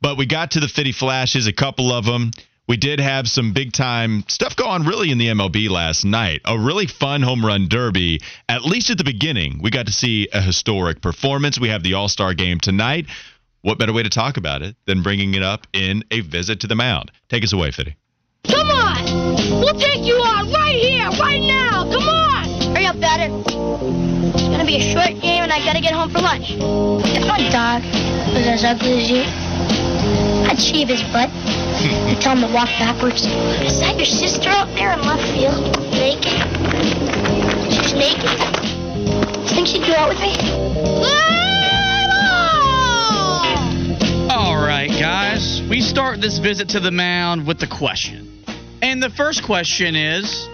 But we got to the Fitty flashes, a couple of them. We did have some big time stuff go on really in the MLB last night. A really fun home run derby, at least at the beginning. We got to see a historic performance. We have the All Star game tonight. What better way to talk about it than bringing it up in a visit to the mound? Take us away, Fitty. Come on! We'll take you on right here, right now! Come on! Hurry up, batter. It's gonna be a short game and I gotta get home for lunch. My dog was as ugly as you, I'd shave his butt and tell him to walk backwards. Is that your sister out there in left field? Naked? She's naked? You think she'd go out with me? All right, guys. We start this visit to the mound with the question. And the first question is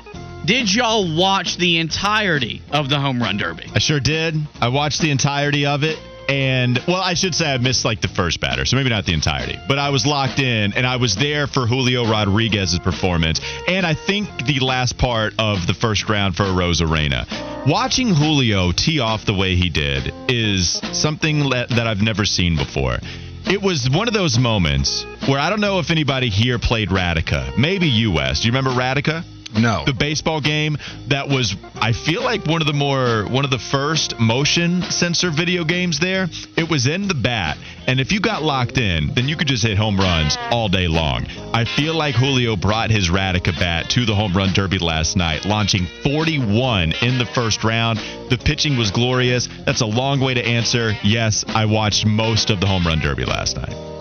Did y'all watch the entirety of the home run derby? I sure did. I watched the entirety of it. And, well, I should say I missed like the first batter, so maybe not the entirety. But I was locked in and I was there for Julio Rodriguez's performance. And I think the last part of the first round for Rosa Rosarena. Watching Julio tee off the way he did is something that, that I've never seen before. It was one of those moments where I don't know if anybody here played Radica. Maybe you, Wes. Do you remember Radica? No. The baseball game that was, I feel like one of the more, one of the first motion sensor video games there. It was in the bat. And if you got locked in, then you could just hit home runs all day long. I feel like Julio brought his Radica bat to the home run derby last night, launching 41 in the first round. The pitching was glorious. That's a long way to answer. Yes, I watched most of the home run derby last night.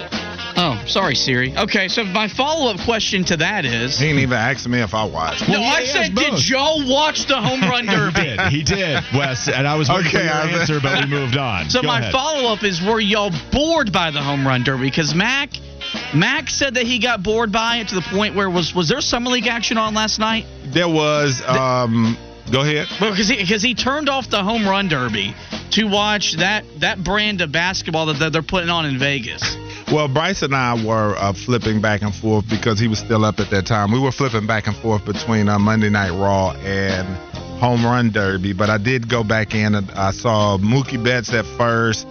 Sorry, Siri. Okay, so my follow up question to that is He didn't even ask me if I watched. No, I said, did y'all watch the home run He derby? did. He did, Wes. And I was waiting for Okay, your I- answer, but we moved on. So Go my follow up is were y'all bored by the home run derby? Because Mac Mac said that he got bored by it to the point where was was there summer league action on last night? There was. Um, go ahead. Well, because he, 'cause he turned off the home run derby to watch that that brand of basketball that, that they're putting on in Vegas. Well, Bryce and I were uh, flipping back and forth because he was still up at that time. We were flipping back and forth between uh, Monday Night Raw and Home Run Derby, but I did go back in and I saw Mookie Betts at first.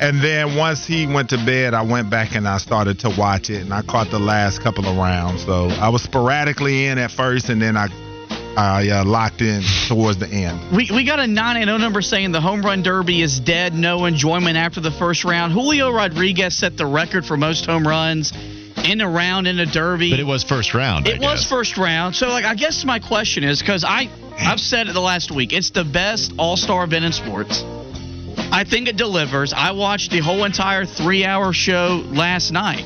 And then once he went to bed, I went back and I started to watch it, and I caught the last couple of rounds. So I was sporadically in at first, and then I, I uh, locked in towards the end. We, we got a 9 0 number saying the home run derby is dead, no enjoyment after the first round. Julio Rodriguez set the record for most home runs in a round in a derby. But it was first round. I It was guess. first round. So, like, I guess my question is because I, I've said it the last week. It's the best All Star event in sports. I think it delivers. I watched the whole entire three-hour show last night.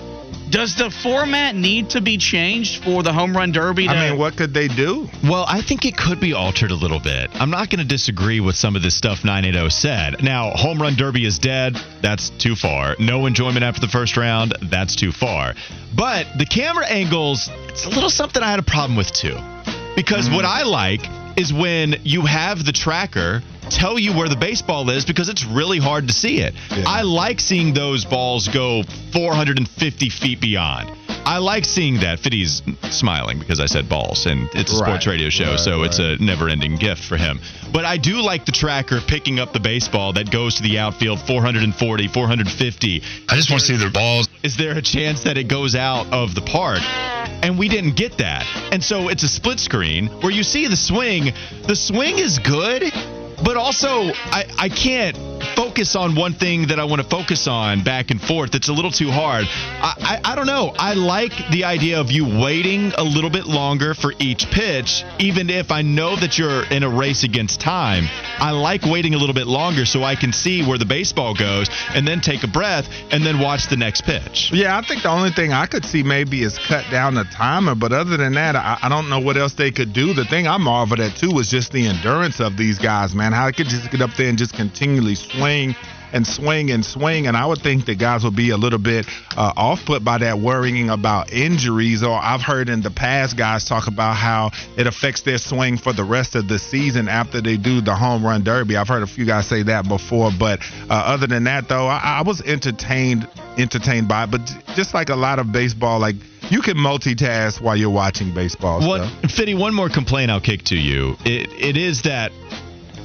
Does the format need to be changed for the home run derby? To, I mean, what could they do? Well, I think it could be altered a little bit. I'm not going to disagree with some of this stuff 980 said. Now, home run derby is dead. That's too far. No enjoyment after the first round. That's too far. But the camera angles, it's a little something I had a problem with too. Because what mm. I like is when you have the tracker tell you where the baseball is because it's really hard to see it. Yeah. I like seeing those balls go 450 feet beyond. I like seeing that. Fitty's smiling because I said balls, and it's a sports radio show, Right, so it's a never-ending gift for him. But I do like the tracker picking up the baseball that goes to the outfield 440, 450. I just want to see their balls. Is there a chance that it goes out of the park? And we didn't get that. And so it's a split screen where you see the swing. The swing is good, but also I, I can't focus on one thing that I want to focus on back and forth. It's a little too hard. I, I, I don't know. I like the idea of you waiting a little bit longer for each pitch, even if I know that you're in a race against time. I like waiting a little bit longer so I can see where the baseball goes and then take a breath and then watch the next pitch. Yeah, I think the only thing I could see maybe is cut down the timer. But other than that, I, I don't know what else they could do. The thing I marveled at too was just the endurance of these guys, man. How they could just get up there and just continually swing and swing and swing. And I would think the guys would be a little bit uh, off put by that, worrying about injuries. Or I've heard in the past guys talk about how it affects their swing for the rest of the season after they do the home run derby. I've heard a few guys say that before. But uh, other than that, though, I, I was entertained entertained by it. But just like a lot of baseball, like you can multitask while you're watching baseball. What. Fitty, one more complaint I'll kick to you. It, it is that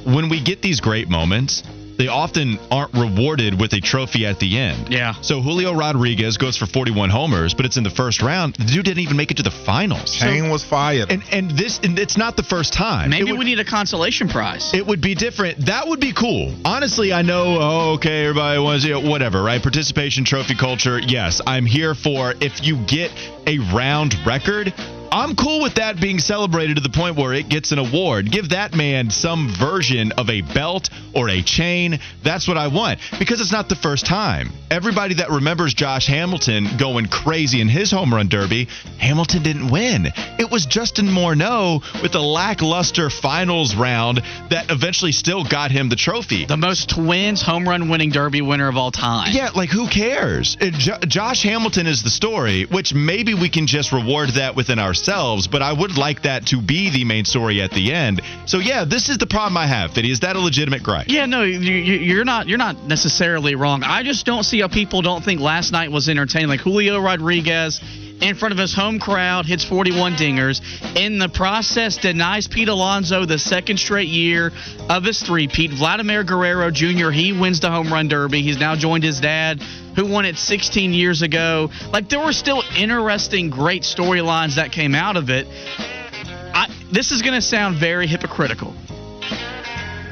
when we get these great moments, they often aren't rewarded with a trophy at the end. Yeah. So Julio Rodriguez goes for 41 homers, but it's in the first round. The dude didn't even make it to the finals. Kane was fired. And and this and it's not the first time. Maybe would- we need a consolation prize. it would be different. That would be cool. Honestly, I know, oh, okay, everybody wants you know, whatever, right? Participation trophy culture. Yes, I'm here for if you get a round record. I'm cool with that being celebrated to the point where it gets an award. Give that man some version of a belt or a chain. That's what I want because it's not the first time. Everybody that remembers Josh Hamilton going crazy in his home run derby, Hamilton didn't win. It was Justin Morneau with a lackluster finals round that eventually still got him the trophy. the most twins home run winning derby winner of all time. Yeah, like who cares? It, Jo- Josh Hamilton is the story, which maybe we can just reward that within ourselves, but I would like that to be the main story at the end. So yeah, this is the problem I have. Is that a legitimate gripe? Yeah, no, you, you're not. You're not necessarily wrong. I just don't see how people don't think last night was entertaining. Like Julio Rodriguez, in front of his home crowd, hits 41 dingers. In the process, denies Pete Alonso the second straight year of his three-peat. Vladimir Guerrero Jr. He wins the home run derby. He's now joined his dad, who won it 16 years ago. Like there were still interesting, great storylines that came out of it. I, this is going to sound very hypocritical.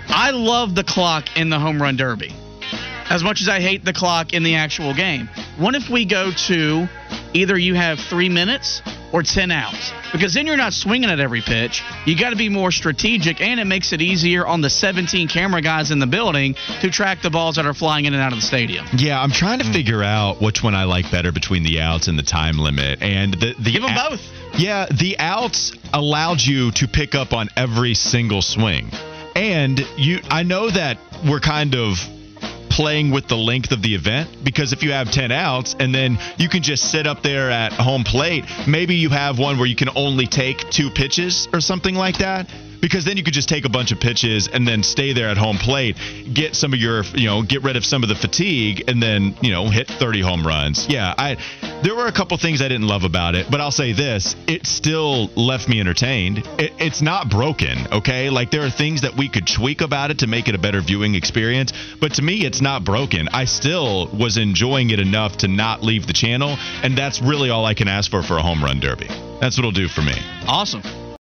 I love the clock in the home run derby as much as I hate the clock in the actual game. What if we go to either you have three minutes or 10 outs? Because then you're not swinging at every pitch. You got to be more strategic, and it makes it easier on the 17 camera guys in the building to track the balls that are flying in and out of the stadium. Yeah, I'm trying to mm. figure out which one I like better between the outs and the time limit. And the, the Give them ou- both. Yeah, the outs allowed you to pick up on every single swing. And you I know that we're kind of playing with the length of the event because if you have 10 outs and then you can just sit up there at home plate, maybe you have one where you can only take two pitches or something like that. Because then you could just take a bunch of pitches and then stay there at home plate, get some of your, you know, get rid of some of the fatigue, and then, you know, hit 30 home runs. Yeah, I, there were a couple things I didn't love about it, but I'll say this: it still left me entertained. It, it's not broken, okay? Like there are things that we could tweak about it to make it a better viewing experience, but to me, it's not broken. I still was enjoying it enough to not leave the channel, and that's really all I can ask for for a home run derby. That's what'll do for me. Awesome.